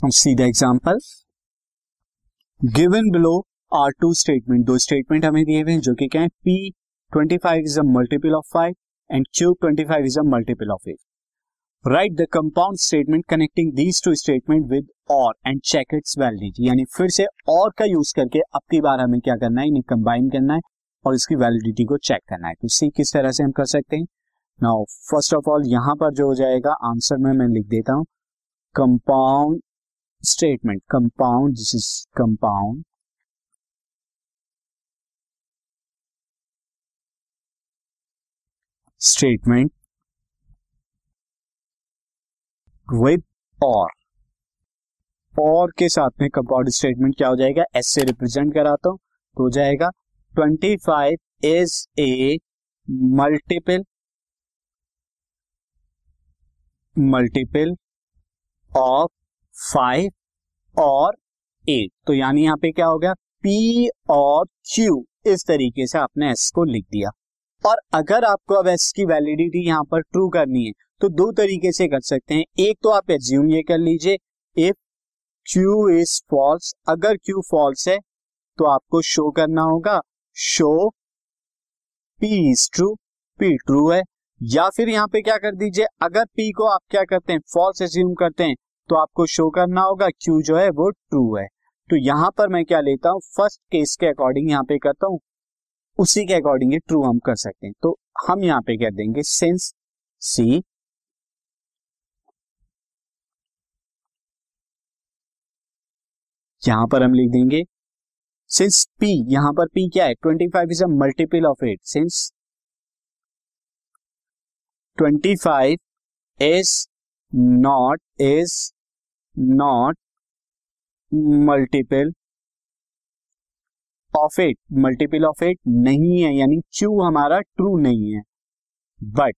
See the example given below are two statement दो statement हमें दिए हुए हैं, जो कि क्या है? P twenty five is a multiple of five and Q twenty five is a multiple of eight right the compound statement connecting these two statement with और एंड चेक इट्स वैलिडिटी यानी फिर से और का यूज़ करके अब की बार हमें क्या करना है? इन्हें कंबाइन करना है और इसकी वैलिडिटी को चेक करना है। तो सी किस तरह से हम कर सकते हैं? नाउ फ़र्स्ट ऑफ़ ऑल यहाँ पर जो हो जाएगा आंसर में मैं लिख देता हूँ। Compound statement compound this is compound statement with और और के साथ में कंपाउंड स्टेटमेंट क्या हो जाएगा? एस से रिप्रेजेंट कराता हूँ तो हो जाएगा twenty five is a multiple multiple of five और एट तो यानी यहाँ पे क्या हो गया? पी और क्यू इस तरीके से आपने एस को लिख दिया। और अगर आपको अब एस की वैलिडिटी यहाँ पर ट्रू करनी है तो दो तरीके से कर सकते हैं। एक तो आप एज्यूम ये कर लीजिए इफ़ क्यू इज़ फॉल्स अगर क्यू फॉल्स है तो आपको शो करना होगा। Show P is true P true है। या फिर यहाँ पे क्या कर दीजिए, अगर पी को आप क्या करते हैं फॉल्स एज्यूम करते हैं तो आपको शो करना होगा क्यू जो है वो ट्रू है। तो यहाँ पर मैं क्या लेता हूँ? फ़र्स्ट केस के अकॉर्डिंग यहाँ पे करता हूँ। उसी के अकॉर्डिंग ट्रू हम कर सकते हैं। तो हम यहाँ पे कह देंगे? सिंस सी यहाँ पर हम लिख देंगे। सिंस पी यहाँ पर पी क्या है? Twenty five is a multiple of eight since twenty five is not is not multiple of eight multiple of eight नहीं है, यानी क्यू हमारा ट्रू नहीं है। But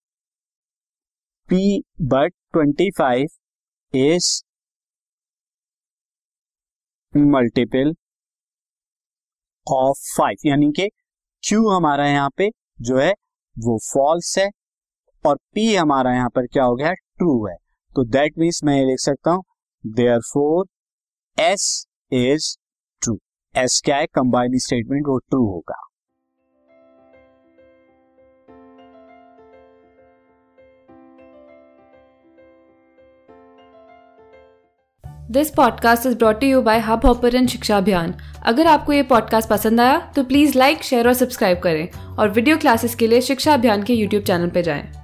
P but twenty five is multiple of five यानी कि Q हमारा यहाँ पे जो है वो फॉल्स है और पी हमारा यहाँ पर क्या हो गया? ट्रू है। तो दैट मीन्स मैं ये लिख सकता हूँ therefore S is true S क्या है? कंबाइन स्टेटमेंट वो ट्रू होगा। This podcast is brought you by Hubhopper Shiksha Abhiyan अगर आपको ये पॉडकास्ट पसंद आया तो प्लीज़ लाइक शेयर और सब्सक्राइब करें। और वीडियो क्लासेस के लिए शिक्षा अभियान के यूट्यूब चैनल पर जाएँ।